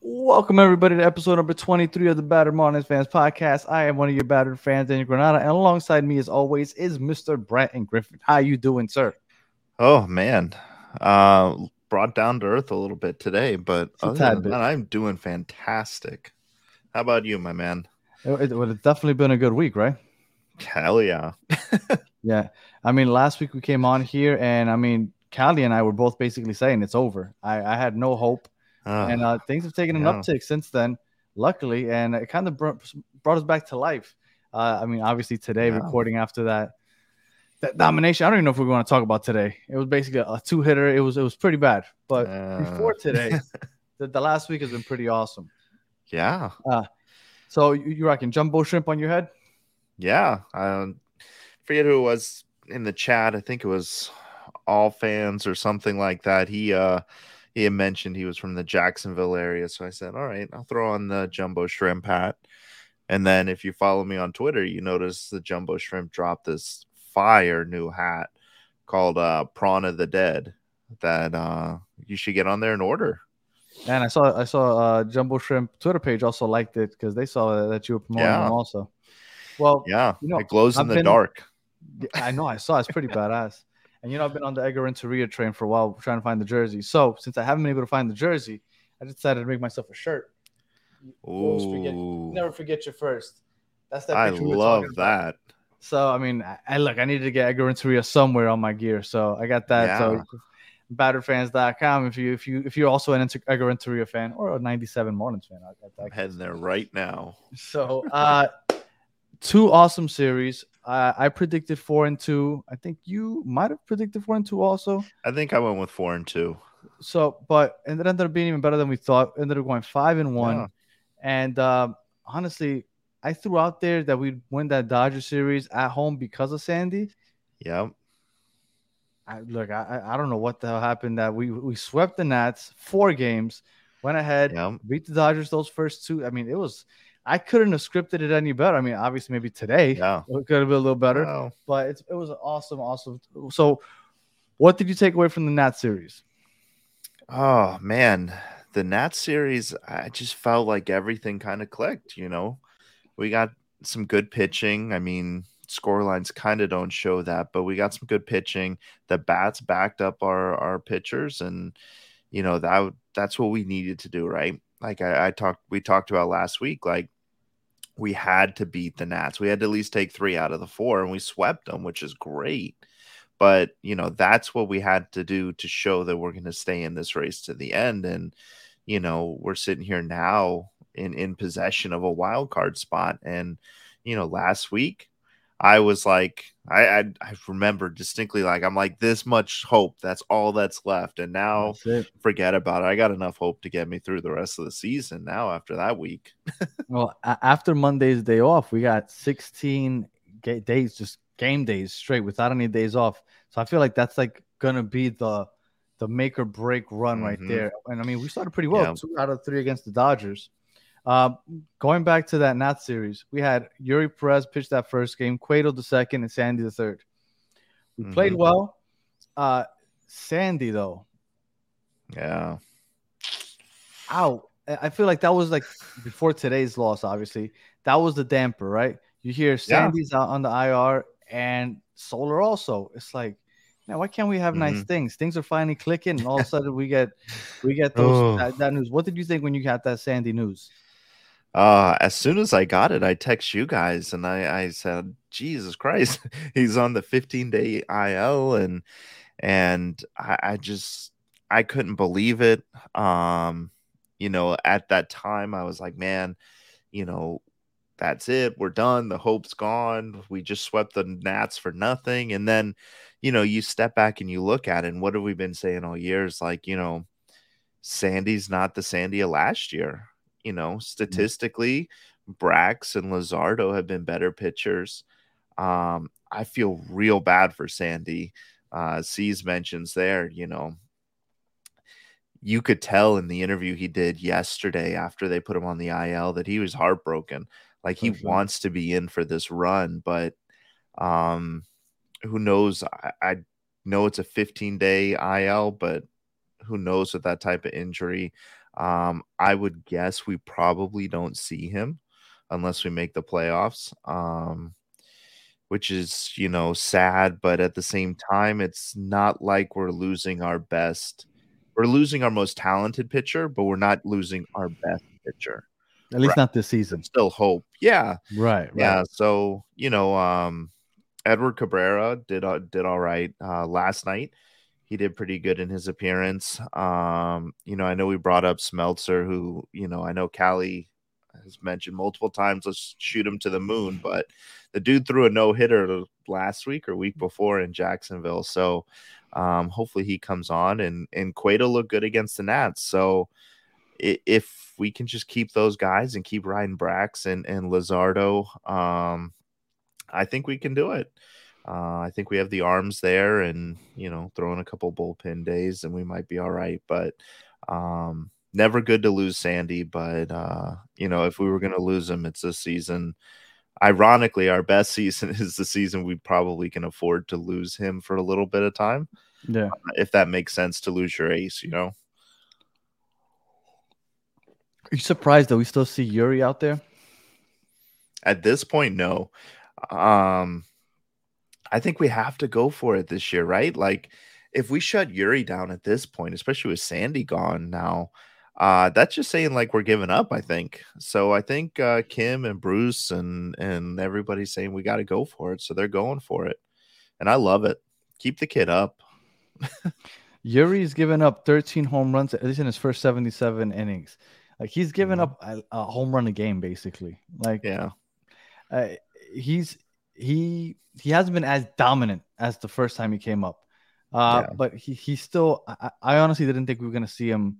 Welcome everybody to episode number 23 of the Battered Marlins Fans Podcast. I am one of your battered fans, Daniel Granada, and alongside me, as always, is Mr. Brenton Griffin. How you doing, sir? Oh man, uh, brought down to earth a little bit today, but that, I'm doing fantastic. How about you, my man? It, it would have definitely been a good week, right? Hell yeah! Yeah. I mean, last week we came on here, and I mean, Callie and I were both basically saying it's over. I, I had no hope, Ah, and uh, things have taken an yeah. uptick since then, luckily, and it kind of brought, brought us back to life. Uh, I mean, obviously today, Yeah. recording after that that domination. I don't even know if we're going to talk about today. It was basically a two hitter. It was it was pretty bad, but Uh, before today, the, the last week has been pretty awesome. yeah, So you, you rocking jumbo shrimp on your head? yeah. I forget who it was in the chat. I think it was all fans or something like that. He uh he had mentioned he was from the Jacksonville area, so I said, "All right, I'll throw on the jumbo shrimp hat." And then if you follow me on Twitter, you notice the jumbo shrimp dropped this fire new hat called uh Prawn of the Dead that uh you should get on there and order. And I saw I saw uh, Jumbo Shrimp Twitter page also liked it because they saw that you were promoting Yeah. them also. Well, Yeah, You know, it glows in I've the been- dark. I know I saw it's pretty badass. And you know I've been on the Edgar Renteria train for a while trying to find the jersey. So since I haven't been able to find the jersey, I decided to make myself a shirt. Always forget- Never forget your first. That's that. I picture we were love that. So I mean, I, I look, I needed to get Edgar Renteria somewhere on my gear, so I got that. So batterfans.com if you if you if you're also an Inter- Edgar Renteria fan or a 97 Marlins fan. I, I, I'm heading there right now. So uh two awesome series. Uh, I predicted four and two. I think you might have predicted four and two also. I think I went with four and two. So, but and it ended up being even better than we thought. Ended up going five and one. Yeah. And um, honestly, I threw out there that we'd win that Dodger series at home because of Sandy. Yep. I, look, I I don't know what the hell happened. That we we swept the Nats four games, went ahead, Yep. beat the Dodgers those first two. I mean, it was I couldn't have scripted it any better. I mean, obviously maybe today Yeah. it could have been a little better, Well, but it's, it was awesome, awesome. So, what did you take away from the Nat series? Oh man, the Nat series, I just felt like everything kind of clicked. You know, we got some good pitching. I mean, score lines kind of don't show that, but we got some good pitching. The bats backed up our our pitchers, and you know that that's what we needed to do, right? Like I, I talked, we talked about last week. Like we had to beat the Nats. We had to at least take three out of the four, and we swept them, which is great. But you know, that's what we had to do to show that we're going to stay in this race to the end. And you know, we're sitting here now in in possession of a wild card spot. And you know, last week I was like, I I, I remember distinctly, like I'm like this much hope. That's all that's left. And now forget about it. I got enough hope to get me through the rest of the season now after that week. Well, after Monday's day off, we got 16 ga- days, just game days straight without any days off. So I feel like that's like gonna be the the make or break run right Mhm. there. And I mean, we started pretty well, Yeah. two out of three against the Dodgers. Um, going back to that Nats series, we had Eury Perez pitch that first game, Cueto the second, and Sandy the third. We played Mhm. well. Uh, Sandy though, Yeah. out. I feel like that was like before today's loss, obviously. That was the damper, right? You hear Sandy's out on the IR and Soler also. It's like, man, why can't we have nice Mm-hmm. things? Things are finally clicking, and all of a sudden we get we get those Oh. that, that news. What did you think when you got that Sandy news? Uh, as soon as I got it, I text you guys and I, I said, Jesus Christ, he's on the 15 day IL and and I, I just I couldn't believe it. Um, you know, at that time I was like, man, you know, that's it. We're done. The hope's gone. We just swept the Nats for nothing. And then, you know, you step back and you look at it, and what have we been saying all years? Like, you know, Sandy's not the Sandy of last year. You know, statistically, Brax and Luzardo have been better pitchers. Um, I feel real bad for Sandy. Uh, C's mentions there, you know, you could tell in the interview he did yesterday after they put him on the IL that he was heartbroken. Like he sure. wants to be in for this run, but um, who knows? I, I know it's a 15 day IL, but who knows with that type of injury? Um, I would guess we probably don't see him unless we make the playoffs. Um, which is, you know, sad, but at the same time, it's not like we're losing our best. We're losing our most talented pitcher, but we're not losing our best pitcher. At least right. not this season. Still hope. Yeah. Right. Yeah. Right. So, you know, um, Edward Cabrera did uh, did all right uh, last night. He did pretty good in his appearance. Um, you know, I know we brought up Smeltzer, who you know I know Callie has mentioned multiple times. Let's shoot him to the moon, but the dude threw a no hitter last week or week before in Jacksonville. So um, hopefully he comes on and and Cueto looked good against the Nats. So if we can just keep those guys and keep riding Brax and and Luzardo, um, I think we can do it. Uh, I think we have the arms there, and you know, throwing a couple bullpen days, and we might be all right. But um, never good to lose Sandy. But uh, you know, if we were going to lose him, it's this season. Ironically, our best season is the season we probably can afford to lose him for a little bit of time. Yeah, uh, if that makes sense to lose your ace, you know. Are you surprised that we still see Eury out there? At this point, no. Um, I think we have to go for it this year, right? Like, if we shut Eury down at this point, especially with Sandy gone now, uh, that's just saying like we're giving up. I think so. I think uh, Kim and Bruce and and everybody's saying we got to go for it, so they're going for it, and I love it. Keep the kid up. Eury's given up 13 home runs at least in his first 77 innings. Like he's given mm-hmm. up a, a, home run a game, basically. Like yeah, uh, he's he he hasn't been as dominant as the first time he came up. Uh, yeah. but he he still I, I, honestly didn't think we were gonna see him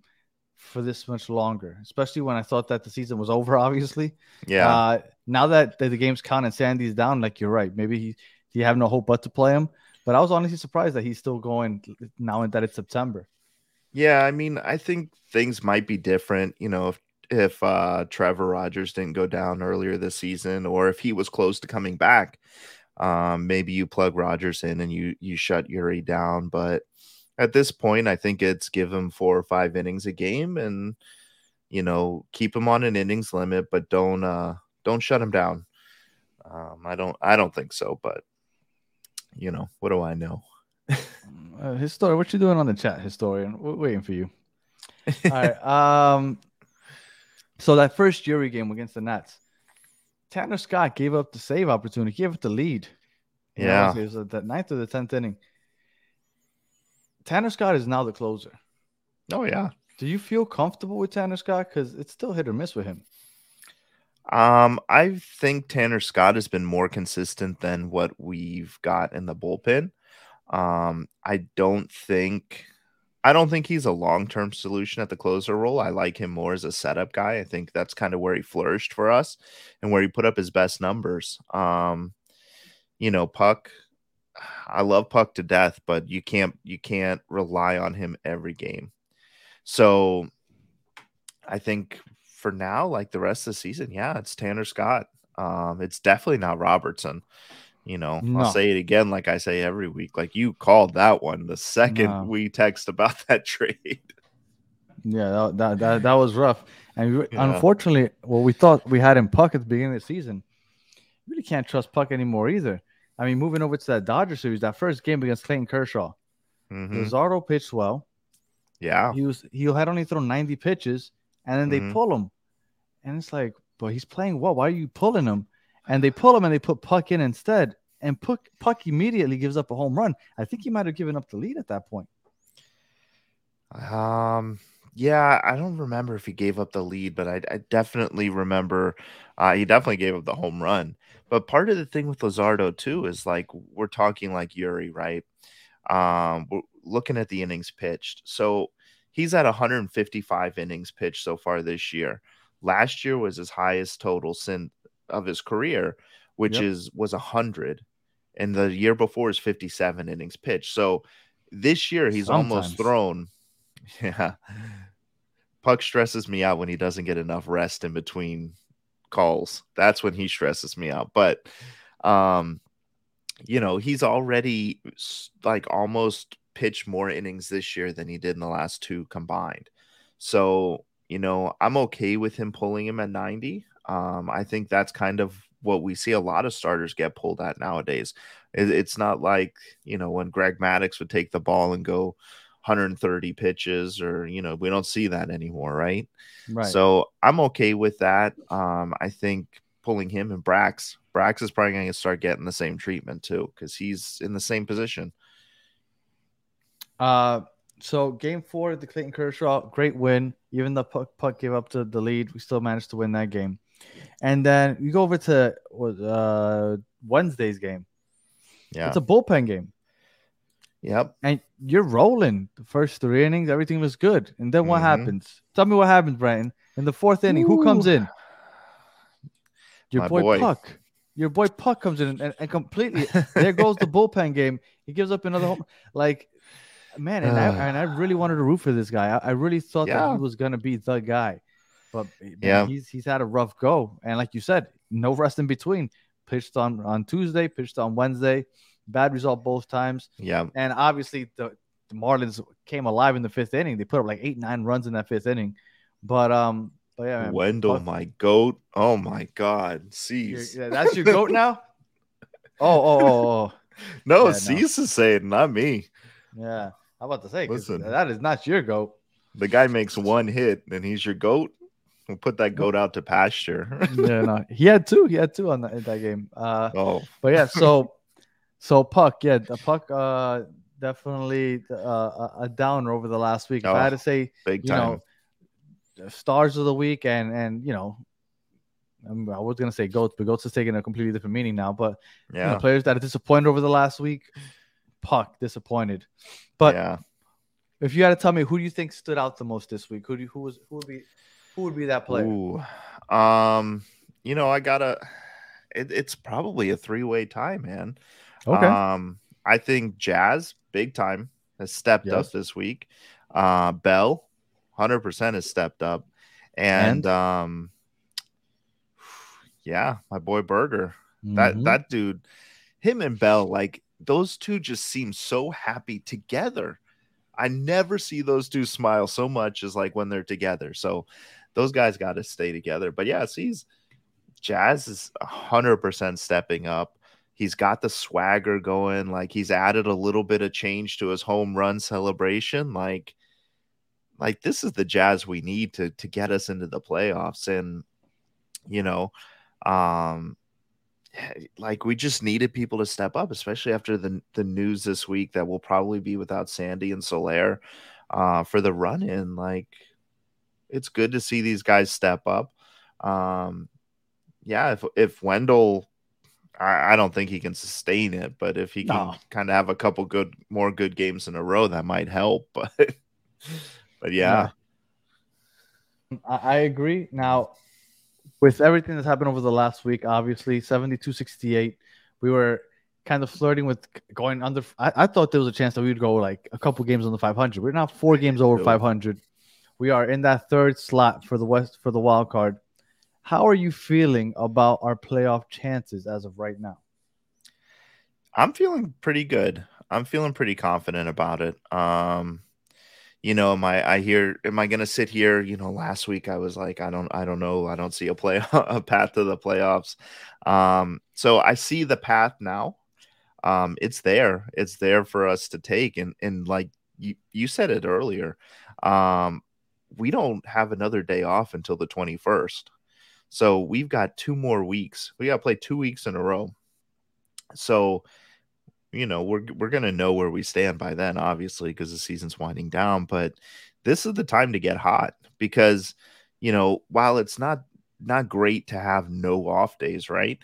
for this much longer, especially when I thought that the season was over, obviously. Yeah. Uh, now that the, the game's count and Sandy's down, like you're right. Maybe he he have no hope but to play him. But I was honestly surprised that he's still going now and that it's September. Yeah, I mean, I think things might be different, you know, if if uh, Trevor Rogers didn't go down earlier this season, or if he was close to coming back. Um, maybe you plug Rogers in and you you shut Eury down. But at this point, I think it's give him four or five innings a game, and you know keep him on an innings limit, but don't uh, don't shut him down. Um, I don't I don't think so, but you know what do I know? uh, historian, what you doing on the chat, historian? We're waiting for you. All right. Um, so that first Eury game against the Nats, Tanner Scott gave up the save opportunity, gave up the lead. Yeah, it was the ninth or the tenth inning. Tanner Scott is now the closer. Oh yeah. Do you feel comfortable with Tanner Scott? Because it's still hit or miss with him. Um, I think Tanner Scott has been more consistent than what we've got in the bullpen. Um, I don't think I don't think he's a long term solution at the closer role. I like him more as a setup guy. I think that's kind of where he flourished for us and where he put up his best numbers. Um, you know, Puk, I love Puk to death, but you can't you can't rely on him every game. So I think for now, like the rest of the season, yeah, it's Tanner Scott. Um, it's definitely not Robertson. You know, no. I'll say it again, like I say every week. Like you called that one the second no. we text about that trade. Yeah, that that, that, that was rough. And we, yeah. unfortunately, what we thought we had in Puk at the beginning of the season. really can't trust Puk anymore either. I mean, moving over to that Dodger series, that first game against Clayton Kershaw, mm-hmm. Pitched well. Yeah, he was he had only thrown ninety pitches, and then they mm-hmm. pull him, and it's like, but he's playing well. Why are you pulling him? And they pull him and they put Puk in instead. And Puck, Puk immediately gives up a home run. I think he might have given up the lead at that point. Um, yeah, I don't remember if he gave up the lead, but I, I definitely remember uh, he definitely gave up the home run. But part of the thing with Luzardo too is like we're talking like Eury, right? Um, we're looking at the innings pitched. So he's at 155 innings pitched so far this year. Last year was his highest total since of his career, which yep. is was a hundred, and the year before is fifty seven innings pitched. So this year he's Sometimes. almost thrown. Yeah, Puk stresses me out when he doesn't get enough rest in between calls. That's when he stresses me out. But um, you know, he's already like almost pitched more innings this year than he did in the last two combined. So you know, I'm okay with him pulling him at 90. Um, I think that's kind of what we see a lot of starters get pulled at nowadays. It, it's not like, you know, when Greg Maddux would take the ball and go 130 pitches or, you know, we don't see that anymore, right? Right. So I'm okay with that. Um, I think pulling him and Brax, Brax is probably going to start getting the same treatment too because he's in the same position. Uh, so game four, the Clayton Kershaw, great win. Even the Puk, Puk gave up to the lead, we still managed to win that game. And then you go over to uh, Wednesday's game. Yeah, it's a bullpen game. Yep. And you're rolling the first three innings, everything was good. And then what mm-hmm. happens? Tell me what happens, Brandon. In the fourth inning, Ooh. who comes in? Your boy, boy, Puk. Your boy Puk comes in and, and completely there goes the bullpen game. He gives up another home. Like man, and, uh, I, and I really wanted to root for this guy. I, I really thought yeah. that he was gonna be the guy, but man, yeah, he's he's had a rough go. And like you said, no rest in between. Pitched on on Tuesday, pitched on Wednesday. Bad result both times. Yeah, and obviously the, the Marlins came alive in the fifth inning. They put up like eight nine runs in that fifth inning, but um, but yeah, man, Wendle, my goat. Oh my God, Cease. Yeah, that's your goat now. Oh, oh, oh, oh. No, yeah, Cease no. is saying, not me. Yeah. How about to say? Listen, that is not your goat. The guy makes one hit, and he's your goat. We'll put that goat out to pasture. yeah, no, he had two. He had two on that, in that game. Uh, oh, but yeah, so so Puk, yeah, the Puk, uh, definitely uh, a downer over the last week. Oh, if I had to say, big you time. know, stars of the week, and and you know, I was gonna say goats, but goats is taking a completely different meaning now. But yeah, you know, players that are disappointed over the last week, Puk disappointed. But yeah. if you had to tell me who do you think stood out the most this week, who do you, who was who would be who would be that player? Ooh, um, you know, I gotta. It, it's probably a three way tie, man. Okay. Um, I think Jazz big time has stepped yes. up this week. Uh, Bell, hundred percent has stepped up, and, and, um, yeah, my boy Burger. Mm-hmm. That that dude, him and Bell, like those two just seem so happy together. I never see those two smile so much as like when they're together. So those guys got to stay together. But yeah, he's Jazz is 100% stepping up. He's got the swagger going. Like he's added a little bit of change to his home run celebration. Like, like this is the Jazz we need to to get us into the playoffs. And you know, um, like we just needed people to step up, especially after the the news this week that we'll probably be without Sandy and Soler uh, for the run in. Like it's good to see these guys step up. Um, yeah, if if Wendle, I, I, don't think he can sustain it, but if he can no. kind of have a couple good more good games in a row, that might help. But but yeah. yeah. I, I agree. Now with everything that's happened over the last week, obviously 72 68, we were kind of flirting with going under. I, I, thought there was a chance that we would go like a couple games on the 500. We're now four games over 500. We are in that third slot for the West for the wild card. How are you feeling about our playoff chances as of right now? I'm feeling pretty good. I'm feeling pretty confident about it. Um, you know, am I I hear am I gonna sit here? You know, last week I was like, I don't I don't know, I don't see a play a path to the playoffs. Um, so I see the path now. Um, it's there, it's there for us to take, and and like you you said it earlier, um, we don't have another day off until the 21st. So we've got two more weeks. We got to play two weeks in a row. So you know we're we're gonna know where we stand by then, obviously, because the season's winding down. But this is the time to get hot because you know while it's not not great to have no off days, right?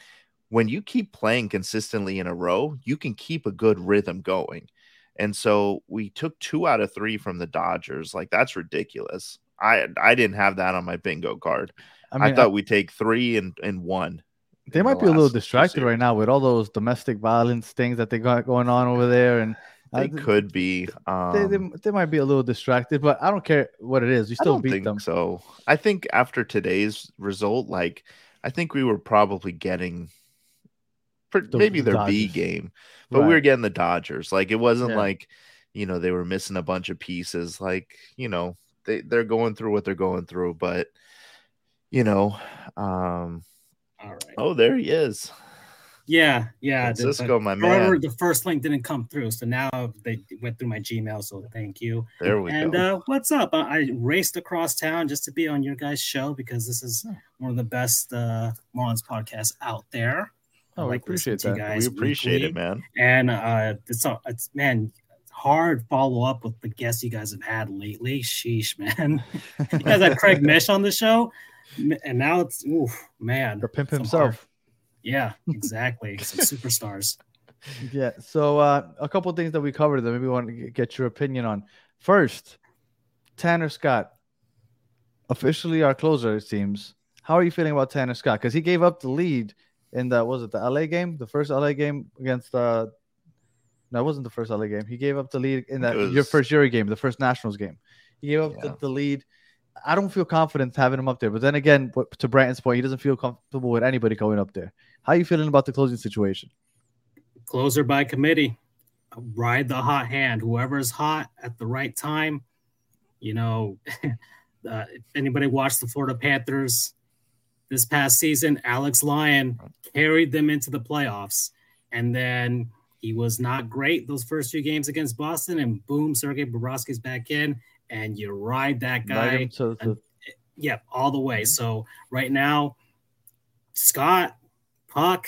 When you keep playing consistently in a row, you can keep a good rhythm going. And so we took two out of three from the Dodgers. Like that's ridiculous. I I didn't have that on my bingo card. I, mean, I thought we'd take three and, and one. They might the be a little distracted right now with all those domestic violence things that they got going on over there, and they uh, could be. Um, they, they, um, they, might be a little distracted, but I don't care what it is. You still beat them. So I think after today's result, like I think we were probably getting the, maybe their Dodgers. B game, but right. we were getting the Dodgers. Like it wasn't yeah. like you know they were missing a bunch of pieces. Like you know they they're going through what they're going through, but you know, um, All right. oh, there he is. Yeah, yeah. the- Francisco, but my however, the first link didn't come through, so now they went through my Gmail. So thank you. There we And go. uh, what's up? I, I raced across town just to be on your guys' show because this is one of the best uh, Marlins podcasts out there. Oh, I like listening appreciate that. guys we appreciate it, man. And uh, it's uh, it's man hard follow up with the guests you guys have had lately. Sheesh, man. you guys had Craig Mish on the show, and now it's oof, man. Or pimp himself. hard- Yeah, exactly. Some superstars. Yeah. So uh, a couple of things that we covered that maybe we want to get your opinion on. First, Tanner Scott, officially our closer, it seems. How are you feeling about Tanner Scott? Because he gave up the lead in the was it the LA game, the first LA game against uh no, it wasn't the first LA game. He gave up the lead in that It your first Eury game, the first Nationals game. He gave up Yeah. the, the lead. I don't feel confident having him up there. But then again, to Brandon's point, he doesn't feel comfortable with anybody going up there. How are you feeling about the closing situation? Closer by committee. Ride the hot hand. Whoever's hot at the right time. You know, uh, if anybody watched the Florida Panthers this past season, Alex Lyon carried them into the playoffs. And then he was not great those first few games against Boston. And boom, Sergei Bobrovsky's back in. And you ride that guy. To the- yeah, all the way. So right now, Scott, Puk,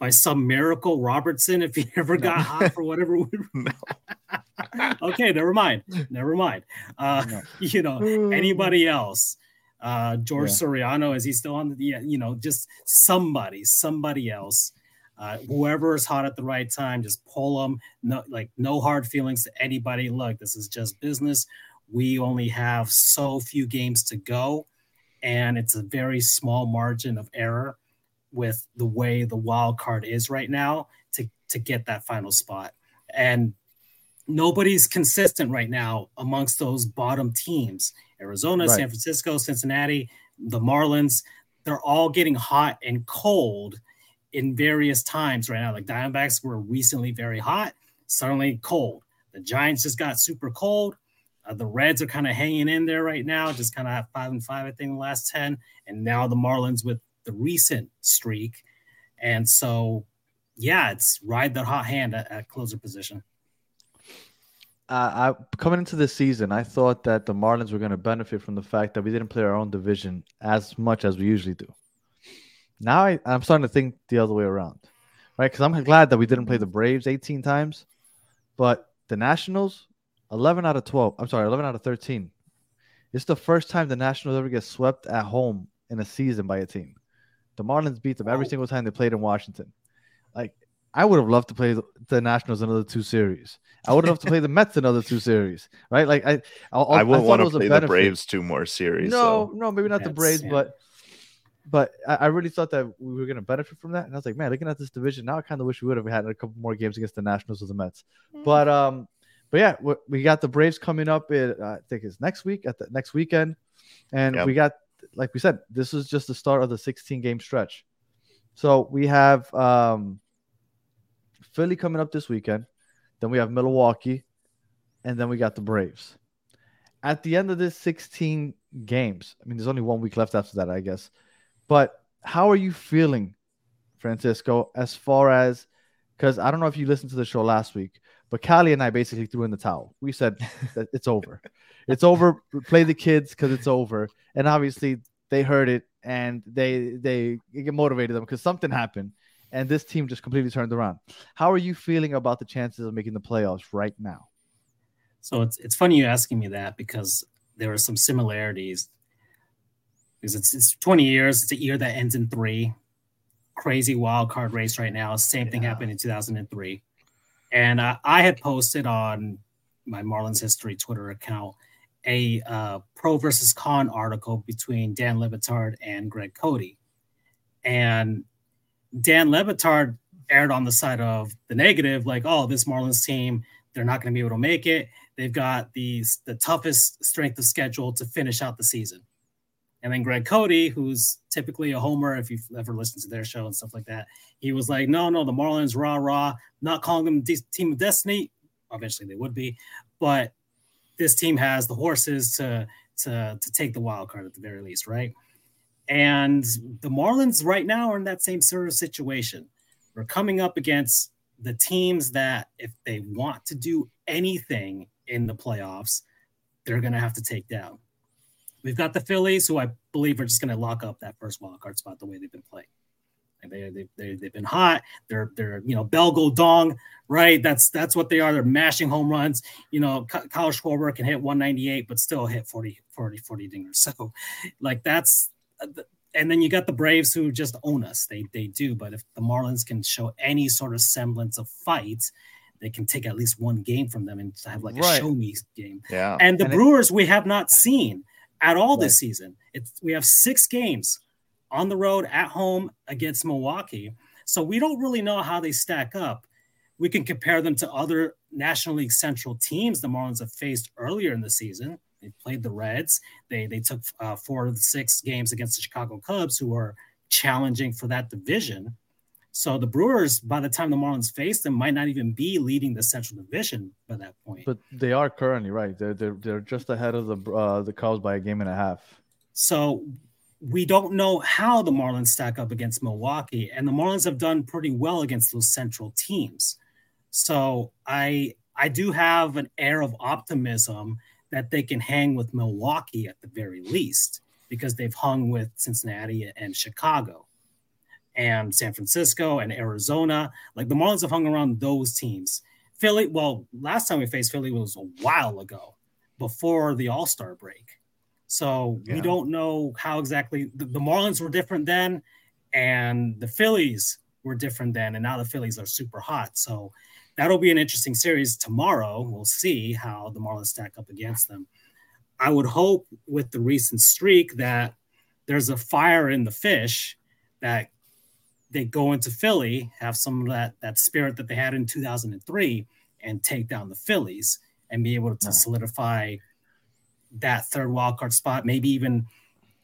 by some miracle, Robertson, if he ever got hot for whatever. okay, never mind. Never mind. Uh, No. You know, anybody else? Uh, George Yeah. Soriano, is he still on the? Yeah, you know, just somebody, somebody else. Uh, whoever is hot at the right time, just pull them. No, like no hard feelings to anybody. Look, this is just business. We only have so few games to go, and it's a very small margin of error with the way the wild card is right now to to get that final spot. And nobody's consistent right now amongst those bottom teams. Arizona, Right. San Francisco, Cincinnati, the Marlins, they're all getting hot and cold in various times right now. Like Diamondbacks were recently very hot, suddenly cold. The Giants just got super cold. Uh, the Reds are kind of hanging in there right now, just kind of have five and five, I think, the last 10. And now the Marlins with the recent streak. And so, yeah, it's ride the hot hand at, at closer position. Uh, I coming into this season, I thought that the Marlins were going to benefit from the fact that we didn't play our own division as much as we usually do. Now I, I'm starting to think the other way around, right? Because I'm glad that we didn't play the Braves 18 times, but the Nationals, 11 out of 12. I'm sorry, 11 out of 13. It's the first time the Nationals ever get swept at home in a season by a team. The Marlins beat them every single time they played in Washington. Like I would have loved to play the- the Nationals another two series. I would have loved to play the Mets another two series, right? Like I, I, I wouldn't want to play the. Braves two more series. No, so. no, maybe not the Braves, yeah. but but I, I really thought that we were going to benefit from that. And I was like, man, looking at this division now, I kind of wish we would have had a couple more games against the Nationals or the Mets. But um, but yeah, we, we got the Braves coming up. It, I think it's next week at the next weekend, and Yep. we got like we said, this is just the start of the 16 game stretch. So we have um, Philly coming up this weekend. Then we have Milwaukee, and then we got the Braves. At the end of this 16 games, I mean, there's only one week left after that, I guess. But how are you feeling, Francisco, as far as because I don't know if you listened to the show last week, but Callie and I basically threw in the towel. We said that it's over. It's over. Play the kids because it's over. And obviously they heard it and they they it motivated them because something happened and this team just completely turned around. How are you feeling about the chances of making the playoffs right now? So it's it's funny you asking me that because there are some similarities. Because it's it's 20 years, it's a year that ends in three. Crazy wild card race right now. Same thing Yeah. happened in 2003. And uh, I had posted on my Marlins History Twitter account a uh, pro versus con article between Dan Le Batard and Greg Cote. And Dan Le Batard aired on the side of the negative, like, oh, this Marlins team, they're not going to be able to make it. They've got these the toughest strength of schedule to finish out the season. And then Greg Cote, who's typically a homer, if you've ever listened to their show and stuff like that, he was like, no, no, the Marlins, rah, rah, not calling them de- team of destiny. Eventually they would be, but this team has the horses to to to take the wild card at the very least, right? And the Marlins right now are in that same sort of situation. We're coming up against the teams that, if they want to do anything in the playoffs, they're going to have to take down. We've got the Phillies, who I believe are just going to lock up that first wild card spot the way they've been playing. They, they, they, they've been hot. They're, they're, you know, bell go dong, right? That's, that's what they are. They're mashing home runs. You know, Kyle Schwarber can hit 198, but still hit 40, 40, 40 dingers. So, like, that's, and then you got the Braves who just own us. They, they do. But if the Marlins can show any sort of semblance of fight, they can take at least one game from them and have like right. a show me game. Yeah. And the and Brewers, it, we have not seen at all right. this season. It's, we have six games on the road at home against Milwaukee. So we don't really know how they stack up. We can compare them to other National League Central teams the Marlins have faced earlier in the season. They played the Reds. They they took uh, four of the six games against the Chicago Cubs, who are challenging for that division. So the Brewers, by the time the Marlins face them, might not even be leading the Central Division by that point. But they are currently right. They're they're, they're just ahead of the uh, the Cubs by a game and a half. So we don't know how the Marlins stack up against Milwaukee, and the Marlins have done pretty well against those Central teams. So I I do have an air of optimism that they can hang with Milwaukee at the very least because they've hung with Cincinnati and Chicago and San Francisco and Arizona. Like the Marlins have hung around those teams. Philly, well, last time we faced Philly was a while ago before the All Star break. So yeah. we don't know how exactly the, the, Marlins were different then, and the Phillies were different then, and now the Phillies are super hot. So that'll be an interesting series tomorrow. We'll see how the Marlins stack up against them. I would hope with the recent streak that there's a fire in the fish that they go into Philly, have some of that that spirit that they had in 2003, and take down the Phillies and be able to solidify that third wild card spot, maybe even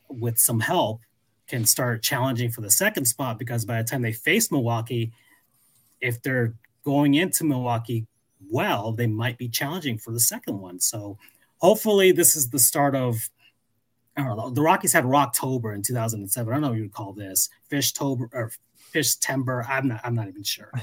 with some help, can start challenging for the second spot because by the time they face Milwaukee, if they're going into Milwaukee well, they might be challenging for the second one. So hopefully this is the start of I don't know. The Rockies had Rocktober in 2007. I don't know what you would call this. Fishtober or Fish Timber. I'm not. I'm not even sure.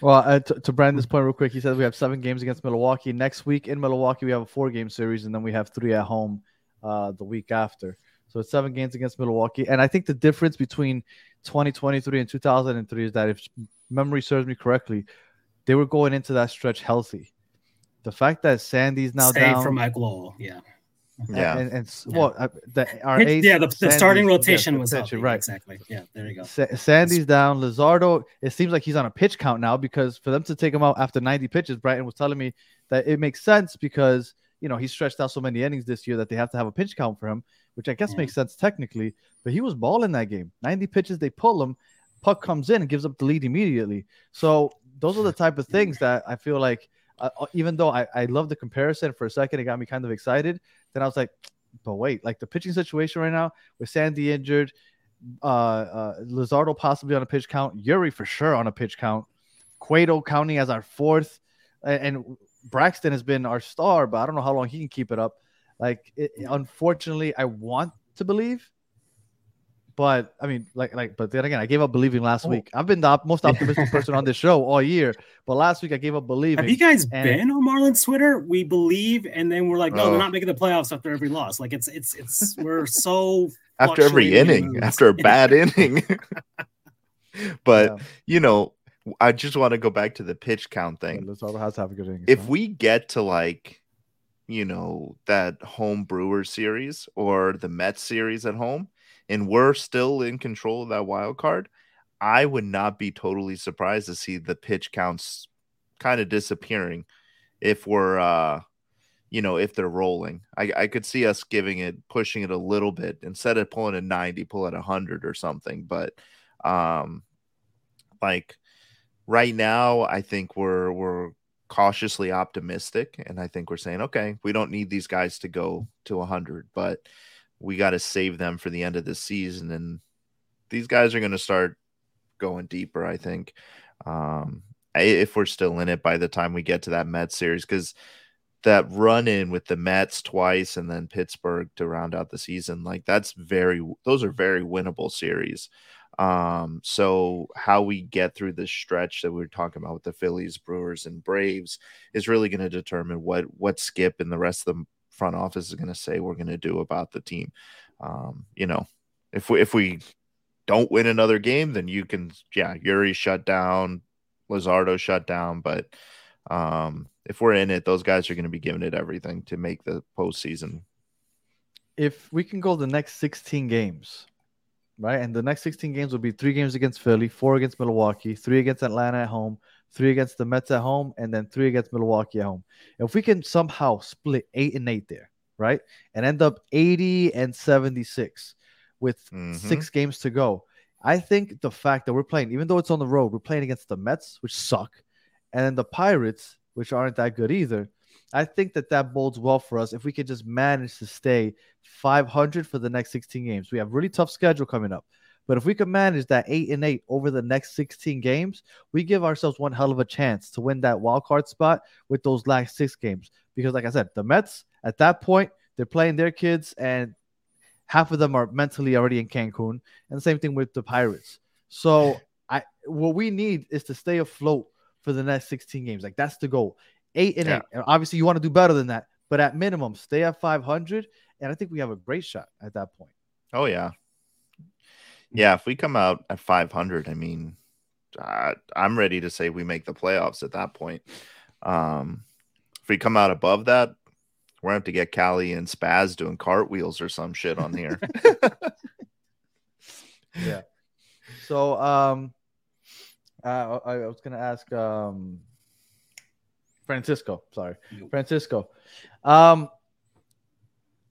Well, uh, to, to Brandon's point, real quick, he says we have seven games against Milwaukee. Next week in Milwaukee, we have a four game series, and then we have three at home uh, the week after. So it's seven games against Milwaukee. And I think the difference between 2023 and 2003 is that if memory serves me correctly, they were going into that stretch healthy. The fact that Sandy's now Save down from Mike Lowell, yeah. Yeah, and, and, and well, uh, the, our ace, yeah, the, the starting rotation was healthy, right. Exactly. Yeah, there you go. Sa- Sandy's down. Luzardo. It seems like he's on a pitch count now because for them to take him out after 90 pitches, Brenton was telling me that it makes sense because you know he stretched out so many innings this year that they have to have a pitch count for him, which I guess yeah. makes sense technically. But he was balling that game. 90 pitches, they pull him. Puk comes in and gives up the lead immediately. So those are the type of things that I feel like. Uh, uh, even though I, I love the comparison for a second, it got me kind of excited. Then I was like, but wait, like the pitching situation right now with Sandy injured, uh, uh Luzardo possibly on a pitch count, Eury for sure on a pitch count, Cueto counting as our fourth, and, and Braxton has been our star, but I don't know how long he can keep it up. Like, it, unfortunately, I want to believe but I mean, like, like, but then again, I gave up believing last oh. week. I've been the op- most optimistic person on this show all year, but last week I gave up believing. Have you guys and... been on Marlins Twitter? We believe, and then we're like, no, oh. they're not making the playoffs after every loss. Like, it's, it's, it's, we're so after every inning, after a bad inning. but yeah. you know, I just want to go back to the pitch count thing. Let's all has to have a good inning. If we get to like, you know, that home Brewers series or the Mets series at home and we're still in control of that wild card, I would not be totally surprised to see the pitch counts kind of disappearing if we're uh you know if they're rolling. I, I could see us giving it pushing it a little bit instead of pulling a 90 pull at 100 or something but um like right now i think we're we're cautiously optimistic and i think we're saying okay we don't need these guys to go to 100 but we got to save them for the end of the season. And these guys are going to start going deeper, I think, um, if we're still in it by the time we get to that Met series. Because that run in with the Mets twice and then Pittsburgh to round out the season, like that's very those are very winnable series. Um, so how we get through this stretch that we are talking about with the Phillies, Brewers, and Braves is really going to determine what what Skip and the rest of the front office is going to say we're going to do about the team. Um, you know, if we if we don't win another game, then you can yeah, Eury shut down, Luzardo shut down, but um, if we're in it, those guys are going to be giving it everything to make the postseason. If we can go the next 16 games, right? And the next 16 games will be three games against Philly, four against Milwaukee, three against Atlanta at home, three against the Mets at home, and then three against Milwaukee at home. If we can somehow split eight and eight there, right? And end up 80 and 76 with mm-hmm. six games to go. I think the fact that we're playing, even though it's on the road, we're playing against the Mets, which suck, and then the Pirates, which aren't that good either. I think that that bodes well for us if we could just manage to stay 500 for the next 16 games. We have really tough schedule coming up. But if we can manage that eight and eight over the next 16 games, we give ourselves one hell of a chance to win that wild card spot with those last six games. Because, like I said, the Mets at that point, they're playing their kids, and half of them are mentally already in Cancun. And the same thing with the Pirates. So, I what we need is to stay afloat for the next 16 games. Like that's the goal. Eight and yeah. eight. And obviously, you want to do better than that, but at minimum, stay at 500. And I think we have a great shot at that point. Oh yeah, yeah. If we come out at 500, I mean, uh, I'm ready to say we make the playoffs at that point. Um, if we come out above that, we're gonna have to get Callie and Spaz doing cartwheels or some shit on here. yeah. So um, uh, I, I was gonna ask um Francisco. Sorry, Francisco. Um,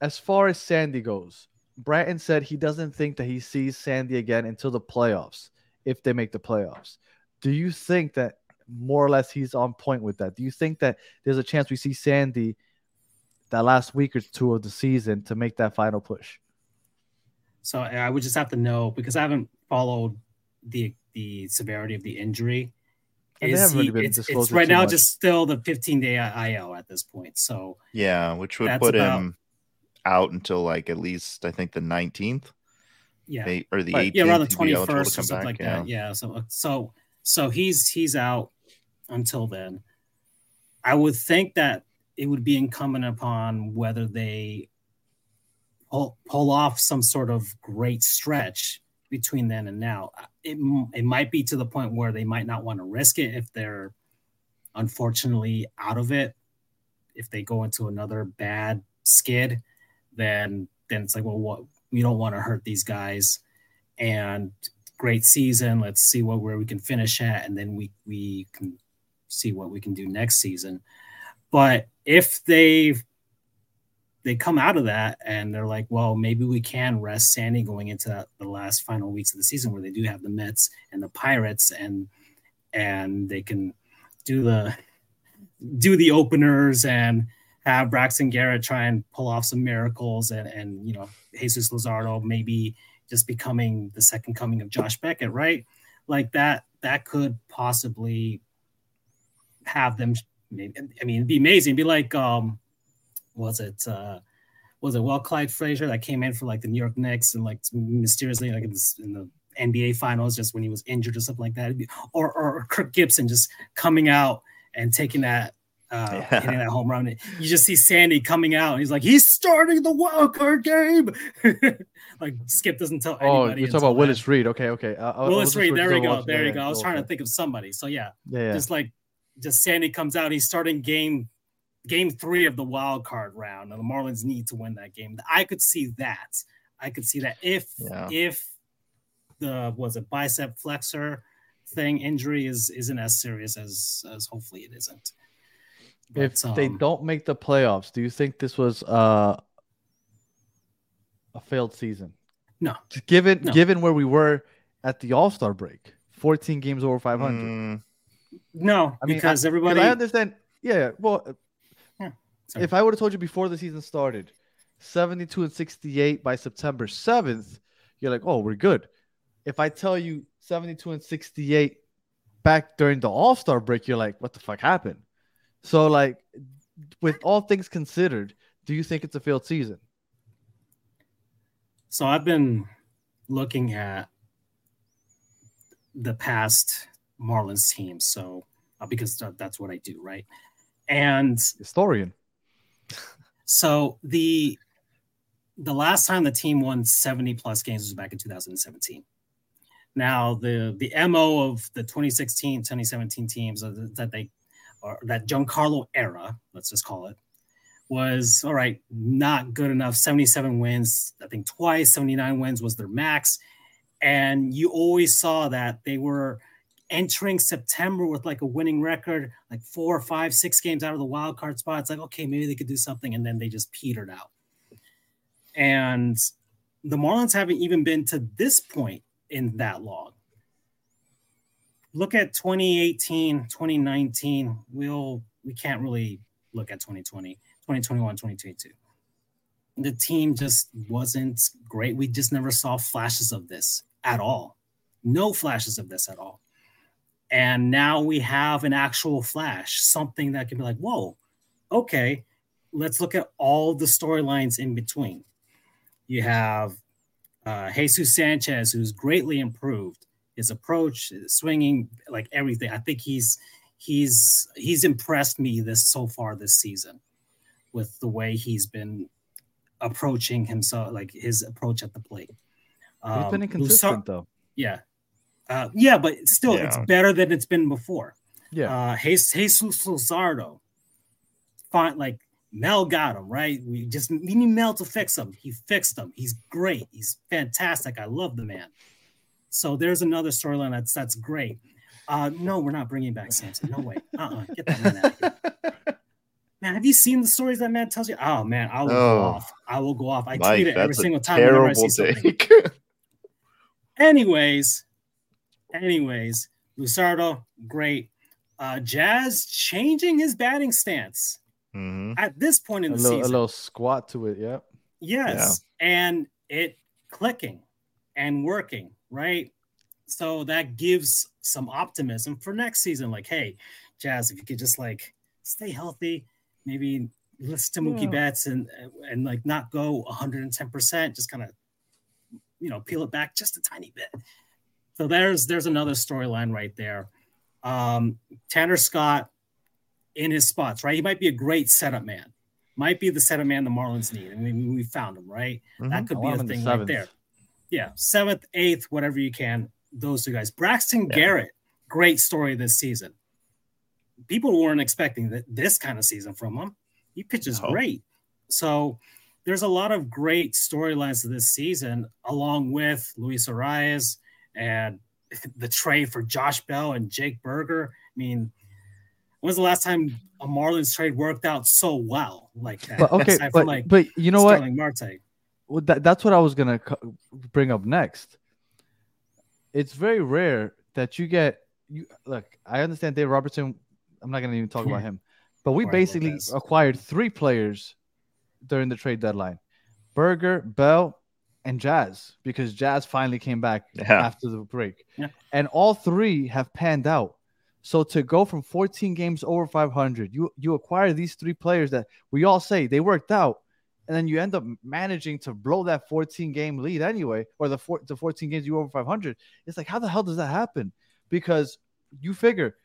as far as Sandy goes, Brenton said he doesn't think that he sees Sandy again until the playoffs, if they make the playoffs. Do you think that more or less he's on point with that? Do you think that there's a chance we see Sandy that last week or two of the season to make that final push? So I would just have to know because I haven't followed the the severity of the injury is he, really it's, it's right now much. just still the 15 day IL at this point. So yeah, which would put about, him out until like at least I think the 19th. Yeah, they, or the 18th. Yeah, around the 21st or something back, like yeah. that. Yeah. So uh, so so he's he's out until then. I would think that it would be incumbent upon whether they pull, pull off some sort of great stretch between then and now. Uh, it, it might be to the point where they might not want to risk it if they're unfortunately out of it. If they go into another bad skid, then then it's like, well, what we don't want to hurt these guys. And great season. Let's see what where we can finish at, and then we we can see what we can do next season. But if they they come out of that and they're like, well, maybe we can rest Sandy going into the last final weeks of the season where they do have the Mets and the Pirates and and they can do the do the openers and have Braxton Garrett try and pull off some miracles and and you know Jesus Luzardo maybe just becoming the second coming of Josh Beckett, right? Like that that could possibly have them maybe I mean it'd be amazing. It'd be like um was it uh was it well Clyde Frazier that came in for like the New York Knicks and like mysteriously like in, this, in the NBA finals just when he was injured or something like that, or or Kirk Gibson just coming out and taking that uh, yeah. hitting that home run. You just see Sandy coming out, and he's like, he's starting the wild card game. like Skip doesn't tell oh, anybody. Oh, you're talking about Willis Reed. Okay, okay. Uh, Willis Reed. There we go. There you go. I was trying to think of somebody. So yeah, yeah, just like just Sandy comes out, he's starting game game three of the wild card round, and the Marlins need to win that game. I could see that. I could see that if yeah. if the was it bicep flexor thing injury is isn't as serious as as hopefully it isn't. But, if um, they don't make the playoffs, do you think this was uh, a failed season? No. Given no. given where we were at the All Star break, fourteen games over five hundred. Mm. No, I mean, because I, everybody. I understand. Yeah, well, Sorry. If I would have told you before the season started, 72 and 68 by September 7th, you're like, oh, we're good. If I tell you 72 and 68 back during the All Star break, you're like, what the fuck happened? So, like, with all things considered, do you think it's a failed season? So I've been looking at the past Marlins teams. So uh, because that's what I do, right? And historian. So the the last time the team won 70 plus games was back in 2017. Now the the mo of the 2016 2017 teams that they or that Giancarlo era, let's just call it, was all right, not good enough. 77 wins, I think twice, 79 wins was their max. And you always saw that they were entering September with like a winning record, like four or five, six games out of the wild card spot. It's like, okay, maybe they could do something. And then they just petered out. And the Marlins haven't even been to this point in that long. Look at 2018, 2019. We'll we can't really look at 2020, 2021, 2022. The team just wasn't great. We just never saw flashes of this at all. No flashes of this at all. And now we have an actual flash, something that can be like, whoa, okay, let's look at all the storylines in between. You have uh, Jesus Sanchez, who's greatly improved his approach, his swinging, like everything. I think he's he's he's impressed me this so far this season with the way he's been approaching himself, like his approach at the plate. Um, he's been um, inconsistent though. Yeah, uh, yeah, but still, yeah. it's better than it's been before. Yeah. Uh, Jesus Luzardo, fine. Like Mel got him right. We just we need Mel to fix him. He fixed him. He's great. He's fantastic. I love the man. So there's another storyline that's that's great. Uh, no, we're not bringing back Samson. No way. Uh-uh. Get that man out of here. Man, have you seen the stories that man tells you? Oh man, I will oh, go off. I will go off. I Mike, tweet it every single time whenever I see something. Anyways, Anyways, Luzardo, great. Uh, Jazz changing his batting stance mm-hmm. at this point in a the little, season. A little squat to it, yep. Yes, yeah. and it clicking and working, right? So that gives some optimism for next season. Like, hey, Jazz, if you could just like stay healthy, maybe listen to Mookie yeah. Betts and and like not go 110 percent, just kind of you know peel it back just a tiny bit. So there's there's another storyline right there. Um, Tanner Scott in his spots, right? He might be a great setup man. Might be the setup man the Marlins need. I mean, we found him, right? Mm-hmm. That could be a thing right there. Yeah, seventh, eighth, whatever you can. Those two guys. Braxton yeah. Garrett, great story this season. People weren't expecting that this kind of season from him. He pitches no. great. So there's a lot of great storylines this season, along with Luis Arraez, and the trade for Josh Bell and Jake Burger. I mean, when's the last time a Marlins trade worked out so well like that? But, okay, but, like but you know Starling what? Marte. Well, that, that's what I was gonna bring up next. It's very rare that you get you look. I understand Dave Robertson. I'm not gonna even talk about him, but we basically acquired three players during the trade deadline: Burger, Bell, and Jazz because Jazz finally came back yeah. after the break. Yeah. And all three have panned out. So to go from 14 games over 500, you you acquire these three players that we all say they worked out, and then you end up managing to blow that 14 game lead anyway, or the four, the 14 games you over 500. It's like how the hell does that happen? Because you figure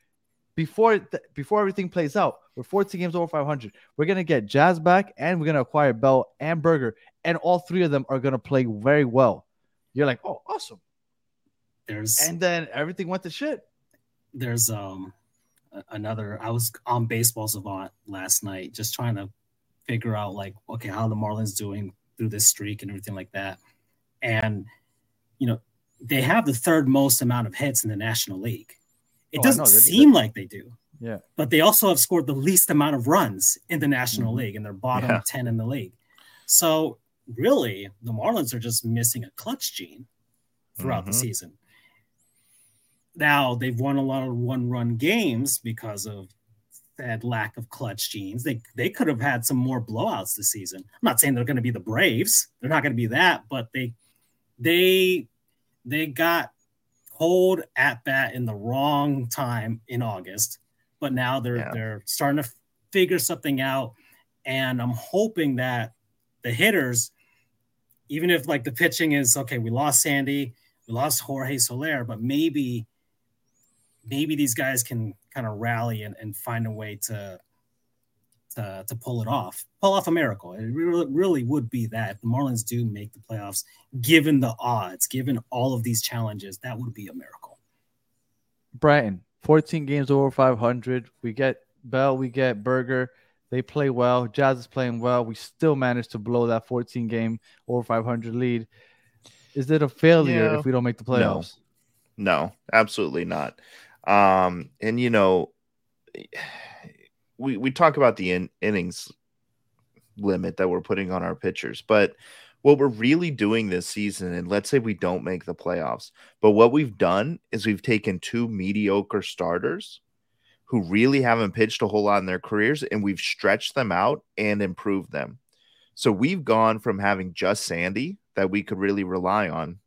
before th- before everything plays out, we're 14 games over 500. We're gonna get Jazz back, and we're gonna acquire Bell and Burger, and all three of them are gonna play very well. You're like, oh, awesome. There's and then everything went to shit. There's um another. I was on Baseball Savant last night, just trying to figure out like, okay, how the Marlins doing through this streak and everything like that, and you know they have the third most amount of hits in the National League. It oh, doesn't seem like they do. Yeah. But they also have scored the least amount of runs in the National mm-hmm. League and they're bottom yeah. 10 in the league. So really, the Marlins are just missing a clutch gene throughout mm-hmm. the season. Now they've won a lot of one-run games because of that lack of clutch genes. They they could have had some more blowouts this season. I'm not saying they're going to be the Braves. They're not going to be that, but they they they got cold at bat in the wrong time in August, but now they're yeah. they're starting to figure something out. And I'm hoping that the hitters, even if like the pitching is okay, we lost Sandy, we lost Jorge Soler, but maybe maybe these guys can kind of rally and, and find a way to to, to pull it off, pull off a miracle. It really, really would be that if the Marlins do make the playoffs, given the odds, given all of these challenges, that would be a miracle. Brenton, 14 games over 500. We get Bell, we get Burger. They play well. Jazz is playing well. We still managed to blow that 14 game over 500 lead. Is it a failure yeah. if we don't make the playoffs? No, no absolutely not. Um, and you know, we we talk about the in, innings limit that we're putting on our pitchers, but what we're really doing this season, and let's say we don't make the playoffs, but what we've done is we've taken two mediocre starters who really haven't pitched a whole lot in their careers and we've stretched them out and improved them. So we've gone from having just Sandy that we could really rely on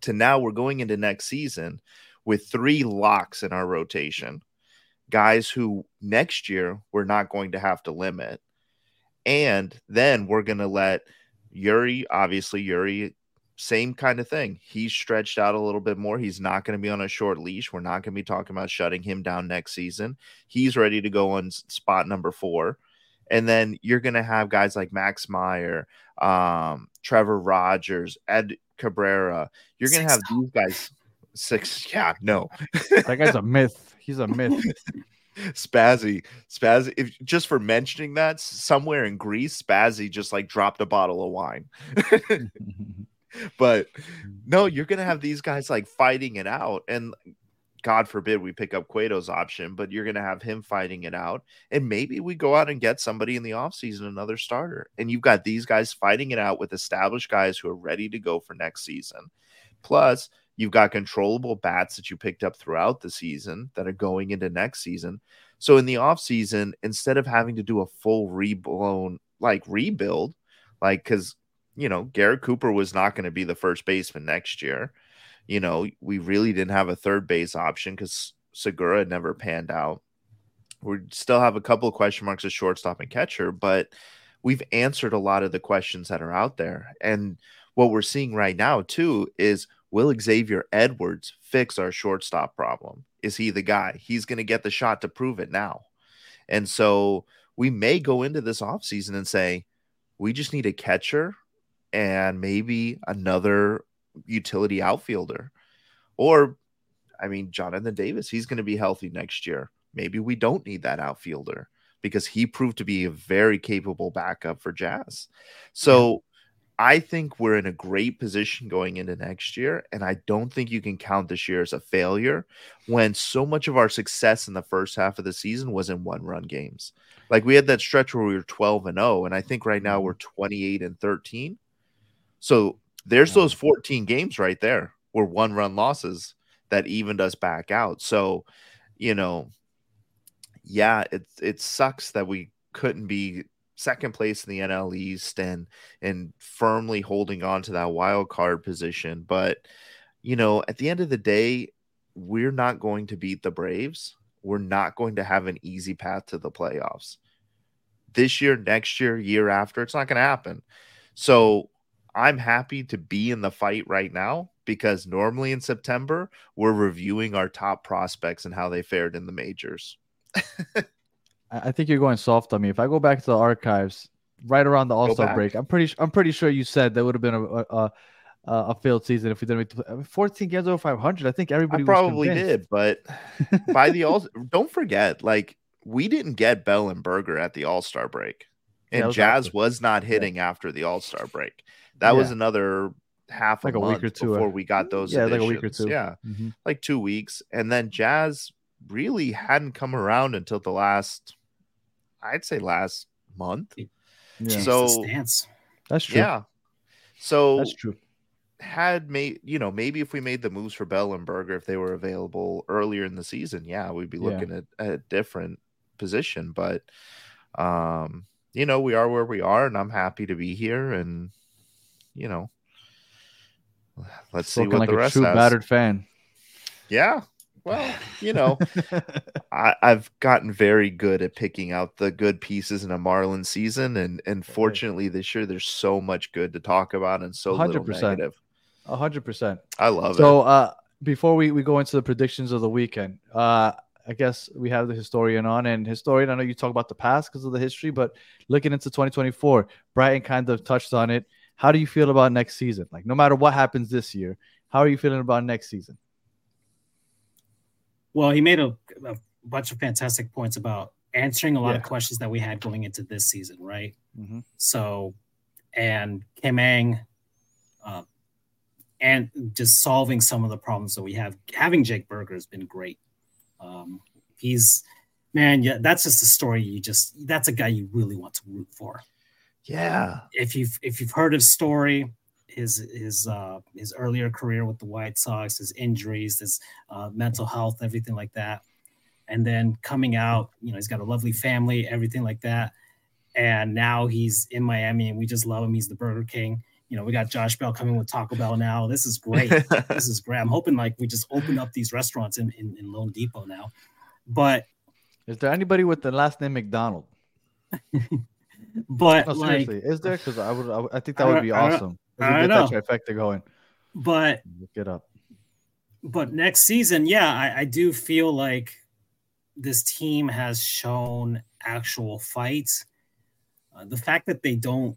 to now we're going into next season with three locks in our rotation guys who next year we're not going to have to limit. And then we're going to let Eury, obviously, Eury, same kind of thing. He's stretched out a little bit more. He's not going to be on a short leash. We're not going to be talking about shutting him down next season. He's ready to go on spot number four. And then you're going to have guys like Max Meyer, um, Trevor Rogers, Ed Cabrera. You're going to have these guys. Six. Yeah, no. that guy's a myth. He's a myth. Spazzy, Spazzy. If just for mentioning that, somewhere in Greece, Spazzy just like dropped a bottle of wine. but no, you're gonna have these guys like fighting it out, and God forbid we pick up Cueto's option, but you're gonna have him fighting it out, and maybe we go out and get somebody in the offseason, another starter, and you've got these guys fighting it out with established guys who are ready to go for next season. Plus, You've got controllable bats that you picked up throughout the season that are going into next season. So in the offseason, instead of having to do a full reblown like rebuild, like because you know, Garrett Cooper was not going to be the first baseman next year. You know, we really didn't have a third base option because Segura never panned out. We still have a couple of question marks at shortstop and catcher, but we've answered a lot of the questions that are out there. And what we're seeing right now, too, is Will Xavier Edwards fix our shortstop problem? Is he the guy? He's going to get the shot to prove it now. And so we may go into this offseason and say, we just need a catcher and maybe another utility outfielder. Or, I mean, Jonathan Davis, he's going to be healthy next year. Maybe we don't need that outfielder because he proved to be a very capable backup for Jazz. So I think we're in a great position going into next year. And I don't think you can count this year as a failure when so much of our success in the first half of the season was in one run games. Like we had that stretch where we were 12 and 0. And I think right now we're mm-hmm. 28 and 13. So there's those 14 games right there were one run losses that evened us back out. So, you know, yeah, it it sucks that we couldn't be second place in the NL East and and firmly holding on to that wild card position. But you know, at the end of the day, we're not going to beat the Braves. We're not going to have an easy path to the playoffs. This year, next year, year after, it's not going to happen. So I'm happy to be in the fight right now because normally in September, we're reviewing our top prospects and how they fared in the majors. I think you're going soft on me. If I go back to the archives, right around the All Star break, I'm pretty I'm pretty sure you said that would have been a, a a failed season if we didn't make the 14 games over 500. I think everybody I probably did, but by the all, don't forget, like we didn't get Bell and Burger at the All Star break, and yeah, was Jazz was not hitting yeah. after the All Star break. That yeah. was another half like a, a week or two before we got those. Yeah, like a week or two. Yeah, mm-hmm. like two weeks, and then Jazz really hadn't come around until the last I'd say last month. Yeah. So that's true. Yeah. So that's true. Had made you know maybe if we made the moves for Bell and Burger if they were available earlier in the season, yeah, we'd be looking yeah. at a different position. But um, you know, we are where we are, and I'm happy to be here. And you know, let's Spoken see what like the rest true has. battered fan. Yeah, Well, you know, I, have gotten very good at picking out the good pieces in a Marlin season, and and fortunately this year there's so much good to talk about and so 100%. little negative. hundred percent. I love so, it. So, uh, before we, we go into the predictions of the weekend, uh, I guess we have the historian on, and historian. I know you talk about the past because of the history, but looking into 2024, Brenton kind of touched on it. How do you feel about next season? Like, no matter what happens this year, how are you feeling about next season? Well, he made a, a bunch of fantastic points about answering a lot yeah. of questions that we had going into this season, right? Mm-hmm. So, and Kim Ng, uh, and just solving some of the problems that we have. Having Jake Burger has been great. Um, he's man, yeah, that's just a story you just that's a guy you really want to root for. Yeah. If you've if you've heard his story, his his uh his earlier career with the White Sox, his injuries, his uh, mental health, everything like that. And then coming out, you know, he's got a lovely family, everything like that. And now he's in Miami and we just love him. He's the Burger King you know, we got Josh Bell coming with Taco Bell now. This is great. this is great. I'm hoping like we just open up these restaurants in, in, in loanDepot now. But is there anybody with the last name McDonald? but no, like, is there? Because I would, I, would, I think that would be awesome. I get that trifecta going. But look it up. But next season, yeah, I, I do feel like this team has shown actual fights. Uh, the fact that they don't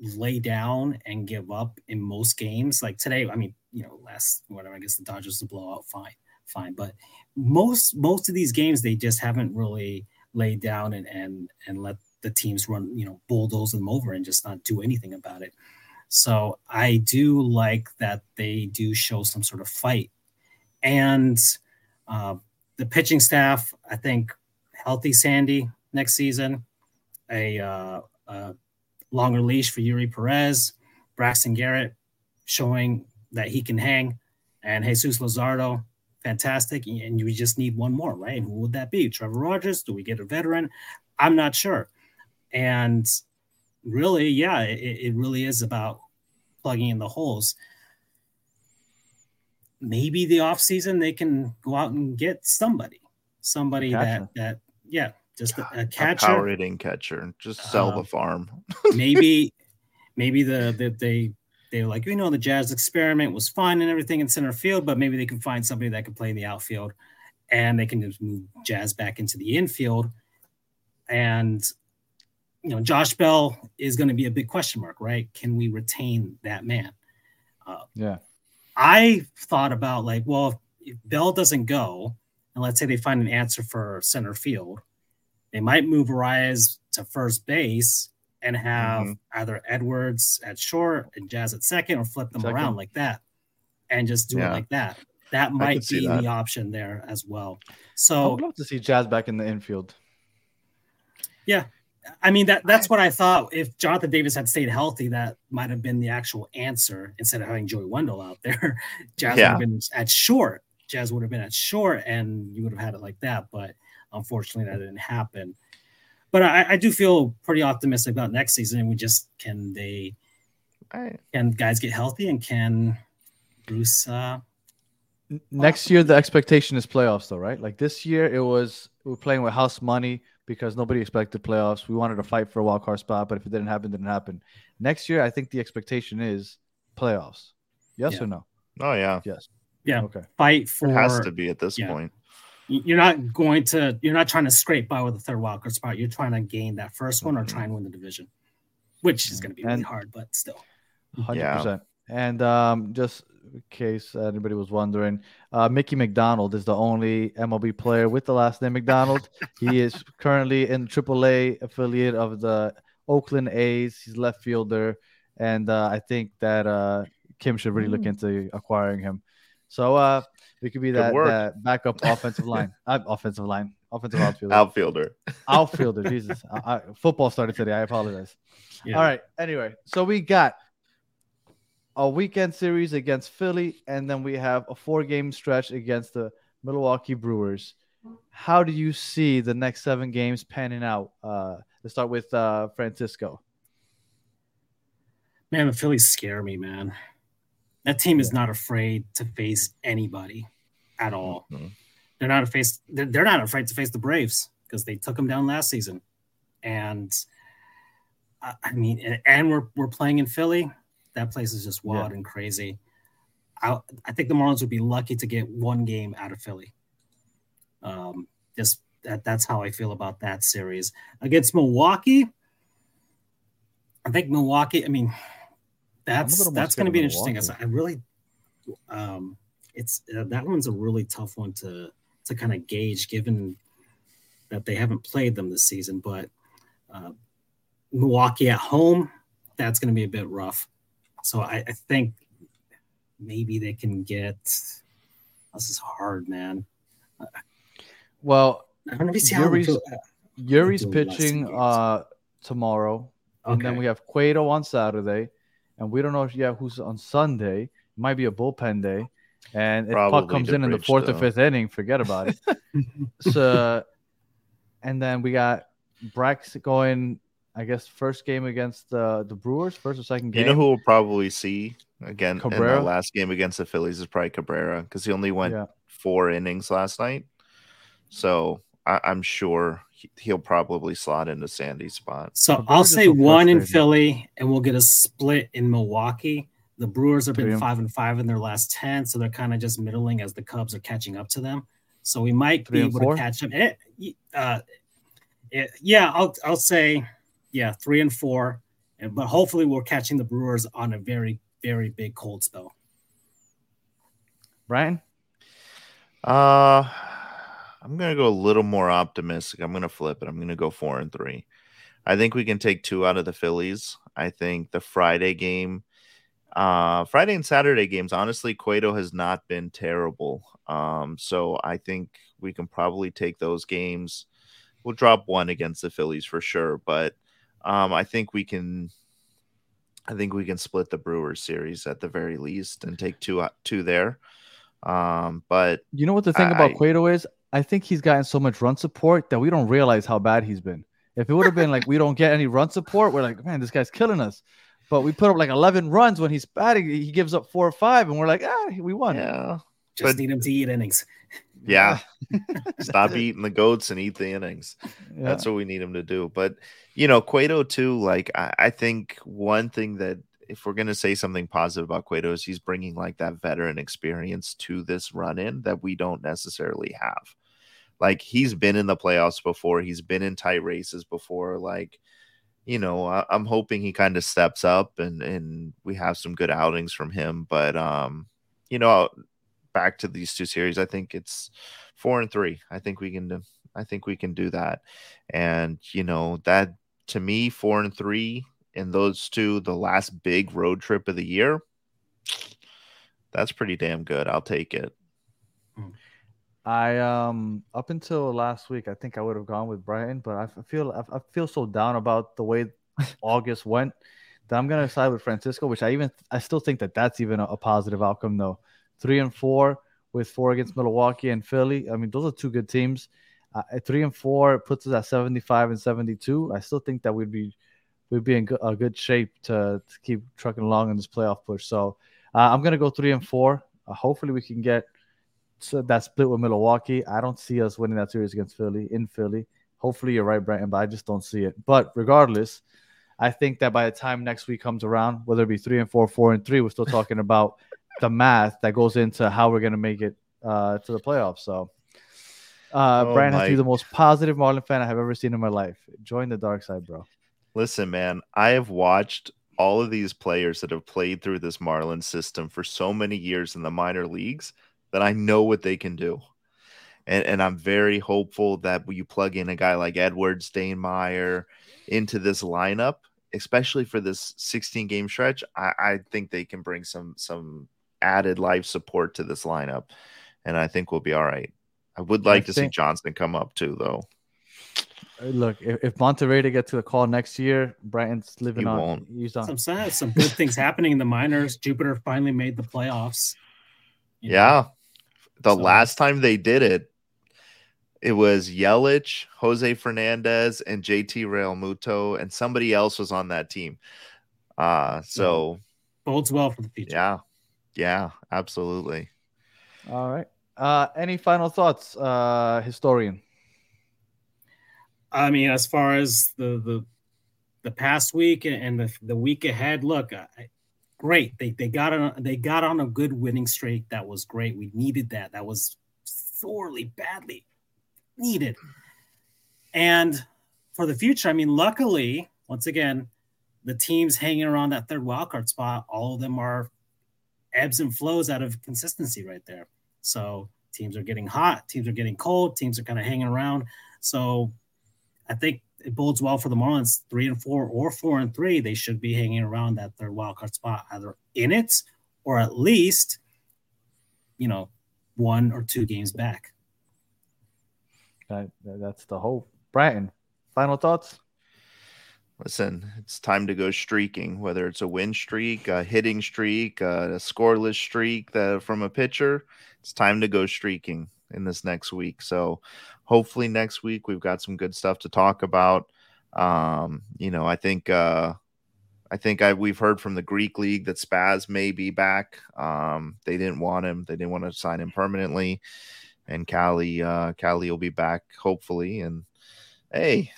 lay down and give up in most games. Like today, I mean, you know, last whatever, I guess the Dodgers to blow out, fine, fine. But most most of these games, they just haven't really laid down and and and let the teams run, you know, bulldoze them over and just not do anything about it. So I do like that they do show some sort of fight, and uh, the pitching staff. I think healthy Sandy next season, a uh, uh, longer leash for Eury Perez, Braxton Garrett showing that he can hang, and Jesus Luzardo, fantastic. And we just need one more, right? And who would that be? Trevor Rogers? Do we get a veteran? I'm not sure. And really, yeah, it, it really is about plugging in the holes. Maybe the offseason they can go out and get somebody, somebody that that yeah, just a, a catcher, a power hitting catcher. Just sell uh, the farm. maybe, maybe the, the they they're like you know the Jazz experiment was fun and everything in center field, but maybe they can find somebody that can play in the outfield, and they can just move Jazz back into the infield, and you know Josh Bell is going to be a big question mark, right? Can we retain that man? Uh, yeah, I thought about like, well, if Bell doesn't go, and let's say they find an answer for center field they might move Arraez to first base and have mm-hmm. either Edwards at short and Jazz at second, or flip them second. around like that, and just do yeah. it like that. That might be that. the option there as well. So I'd love to see Jazz back in the infield. Yeah, I mean that that's what I thought. If Jonathan Davis had stayed healthy, that might have been the actual answer instead of having Joey Wendle out there. Jazz yeah. would have been at short. Jazz would have been at short, and you would have had it like that. But Unfortunately, that didn't happen. But I, I do feel pretty optimistic about next season. We just can they right. can guys get healthy and can Bruce uh, next year the expectation is playoffs though right like this year it was we are playing with house money because nobody expected playoffs we wanted to fight for a wild card spot but if it didn't happen it didn't happen next year i think the expectation is playoffs yes yeah. or no oh yeah yes yeah okay fight for it has to be at this yeah. point you're not going to you're not trying to scrape by with a third wild card spot. You're trying to gain that first one or try and win the division, which is going to be really and, hard, but still. Hundred yeah. percent. And um, just in case anybody was wondering, uh, Mickey McDonald is the only MLB player with the last name McDonald. he is currently in AAA affiliate of the Oakland A's. He's left fielder, and uh, I think that uh, Kim should really look mm. into acquiring him. So uh, we could be that, that backup offensive line, uh, offensive line, offensive outfielder, outfielder, outfielder. Jesus, I, I, football started today. I apologize. Yeah. All right. Anyway, so we got a weekend series against Philly, and then we have a four-game stretch against the Milwaukee Brewers. How do you see the next seven games panning out? Uh, let's start with uh, Francisco. Man, the Phillies scare me, man. That team is not afraid to face anybody at all. Mm-hmm. they're not afraid. They're, they're not afraid to face the Braves because they took them down last season, and I mean, and we're we're playing in Philly. That place is just wild yeah. and crazy. I I think the Marlins would be lucky to get one game out of Philly. Um, just that that's how I feel about that series against Milwaukee. I think Milwaukee. I mean, that's that's going to be interesting. I really, um, it's uh, that one's a really tough one to to kind of gauge, given that they haven't played them this season. But uh, Milwaukee at home, that's going to be a bit rough. So I, I think maybe they can get. This is hard, man. Well, Eury's, Eury's pitching uh, tomorrow, okay. and then we have Cueto on Saturday, and we don't know if yeah who's on Sunday. It might be a bullpen day, and if Probably Puk comes in in the fourth though. or fifth inning, forget about it. so, and then we got Brax going I guess first game against the the Brewers, first or second game. You know who we'll probably see again Cabrera? in the last game against the Phillies is probably Cabrera because he only went yeah. four innings last night. So I, am sure he, will probably slot into Sandy's spot. So Cabrera's I'll say one in Philly, and we'll get a split in Milwaukee. The Brewers have been five and five in their last ten, so they're kind of just middling as the Cubs are catching up to them. So we might Three be able to catch them. It, eh, uh, it, yeah, I'll I'll say yeah, three and four. And, but hopefully, we're catching the Brewers on a very, very big cold spell. Brian? Uh, I'm going to go a little more optimistic. I'm going to flip it. I'm going to go four and three. I think we can take two out of the Phillies. I think the Friday game, uh, Friday and Saturday games, honestly, Cueto has not been terrible. Um, so I think we can probably take those games. We'll drop one against the Phillies for sure, but um, I think we can. I think we can split the Brewers series at the very least and take two uh, two there. Um, but you know what the thing I, about Cueto is? I think he's gotten so much run support that we don't realize how bad he's been. If it would have been like we don't get any run support, we're like, man, this guy's killing us. But we put up like 11 runs when he's batting. He gives up four or five, and we're like, ah, we won. Yeah. Just but, need him to eat innings. Yeah. Stop eating the goats and eat the innings. Yeah. That's what we need him to do. But, you know, Cueto, too, like, I, I think one thing that if we're going to say something positive about Cueto is he's bringing like that veteran experience to this run in that we don't necessarily have. Like, he's been in the playoffs before, he's been in tight races before. Like, you know, I, am hoping he kind of steps up and and we have some good outings from him. But um, you know, back to these two series, I think it's four and three. I think we can. do. I think we can do that. And you know that to me, four and three in those two, the last big road trip of the year. That's pretty damn good. I'll take it. Hmm. I um up until last week, I think I would have gone with Brenton, but I feel I feel so down about the way August went that I'm gonna side with Francisco, which I even I still think that that's even a, a positive outcome though three and four with four against Milwaukee and Philly. I mean, those are two good teams. Uh, three and four puts us at 75 and 72. I still think that we'd be we'd be in good, a good shape to, to keep trucking along in this playoff push. So uh, I'm gonna go three and four. Uh, hopefully, we can get that split with Milwaukee. I don't see us winning that series against Philly in Philly. Hopefully, you're right, Brandon, but I just don't see it. But regardless, I think that by the time next week comes around, whether it be three and four, four and three, we're still talking about the math that goes into how we're going to make it uh, to the playoffs. So, uh, oh, Brian has to be the most positive Marlin fan I have ever seen in my life. Join the dark side, bro. Listen, man, I have watched all of these players that have played through this Marlin system for so many years in the minor leagues that I know what they can do. And, and I'm very hopeful that you plug in a guy like Edwards Edward Stainmeyer into this lineup, especially for this 16 game stretch, I, I think they can bring some some added life support to this lineup, and I think we'll be all right. I would like I to think, see Johnston come up too, though. Look, if, if Monteverde get to the call next year, Brenton's living he on. Won't. He's on. Some sad, some good things happening in the minors. Jupiter finally made the playoffs. Yeah, know? the so. last time they did it, it was Yelich, Jose Fernandez, and JT Realmuto, and somebody else was on that team. Uh so bodes well for the future. Yeah, yeah, absolutely. All right. Uh, any final thoughts, uh, historian? I mean, as far as the the the past week and the, the week ahead, look, I, great. They they got on they got on a good winning streak. That was great. We needed that. That was sorely badly needed. And for the future, I mean, luckily, once again, the teams hanging around that third wildcard spot, all of them are ebbs and flows out of consistency right there. So teams are getting hot, teams are getting cold, teams are kind of hanging around. So I think it bodes well for the Marlins, three and four or four and three. They should be hanging around that third wildcard spot, either in it or at least, you know, one or two games back. That, that's the hope. Brenton, final thoughts? Listen, it's time to go streaking, whether it's a win streak, a hitting streak, a scoreless streak that from a pitcher. It's time to go streaking in this next week. So hopefully next week we've got some good stuff to talk about. Um, you know, I think uh I think I we've heard from the Greek league that Spaz may be back. Um, they didn't want him, they didn't want to sign him permanently. And Cali, uh, Cali will be back hopefully. And hey,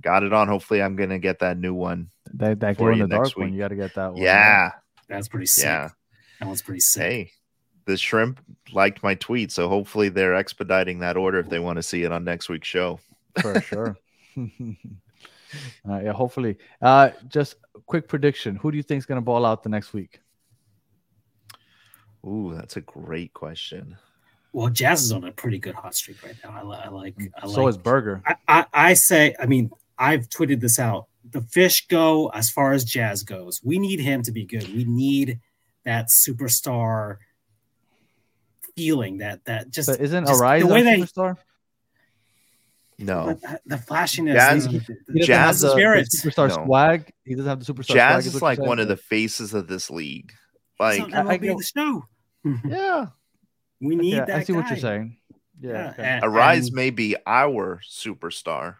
got it on. Hopefully, I'm gonna get that new one. That that glow in the dark one. You got to get that one. Yeah, right? that's pretty sick. Yeah, that one's pretty sick. Hey, the shrimp liked my tweet, so hopefully they're expediting that order if they want to see it on next week's show. For sure. uh, yeah, hopefully. Uh, just quick prediction: Who do you think is gonna ball out the next week? Ooh, that's a great question. Well, Jazz is on a pretty good hot streak right now. I, I like. I so like, is Burger. I, I, I say. I mean, I've tweeted this out. The fish go as far as Jazz goes. We need him to be good. We need that superstar feeling that that just but isn't just Arraez the way that superstar? No, the, the flashiness, Jazz, the, the, Jazz the, spirit, superstar no. swag. He doesn't have the superstar. Jazz swag, is like one of the faces of this league. Like, I, I the show. yeah, we need yeah, that. I see guy. what you're saying. Yeah, Yeah, okay. and- Arraez and- may be our superstar,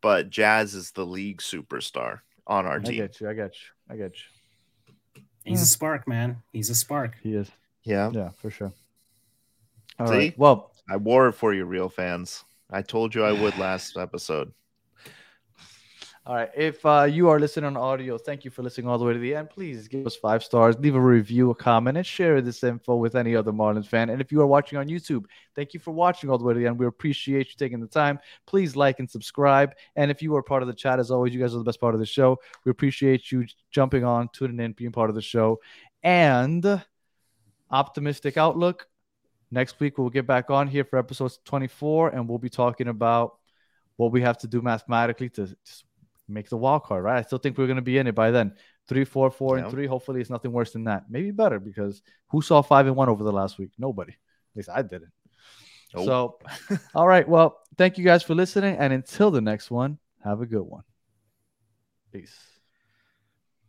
but Jazz is the league superstar on our I team. I get you. I get you. I get you. He's a spark, man. He's a spark. He is. Yeah, Yeah, for sure. All See? right. Well, I wore it for you, real fans. I told you I would last episode. All right. If uh, you are listening on audio, thank you for listening all the way to the end. Please give us five stars, leave a review, a comment, and share this info with any other Marlins fan. And if you are watching on YouTube, thank you for watching all the way to the end. We appreciate you taking the time. Please like and subscribe. And if you are part of the chat, as always, you guys are the best part of the show. We appreciate you jumping on, tuning in, being part of the show. And optimistic outlook. Next week, we'll get back on here for episode 24, and we'll be talking about what we have to do mathematically to make the wild card, right? I still think we're going to be in it by then. Three, four, four, Yeah. and three. Hopefully, it's nothing worse than that. Maybe better because who saw five and one over the last week? Nobody. At least I didn't. Nope. So, all right. Well, thank you guys for listening. And until the next one, have a good one. Peace.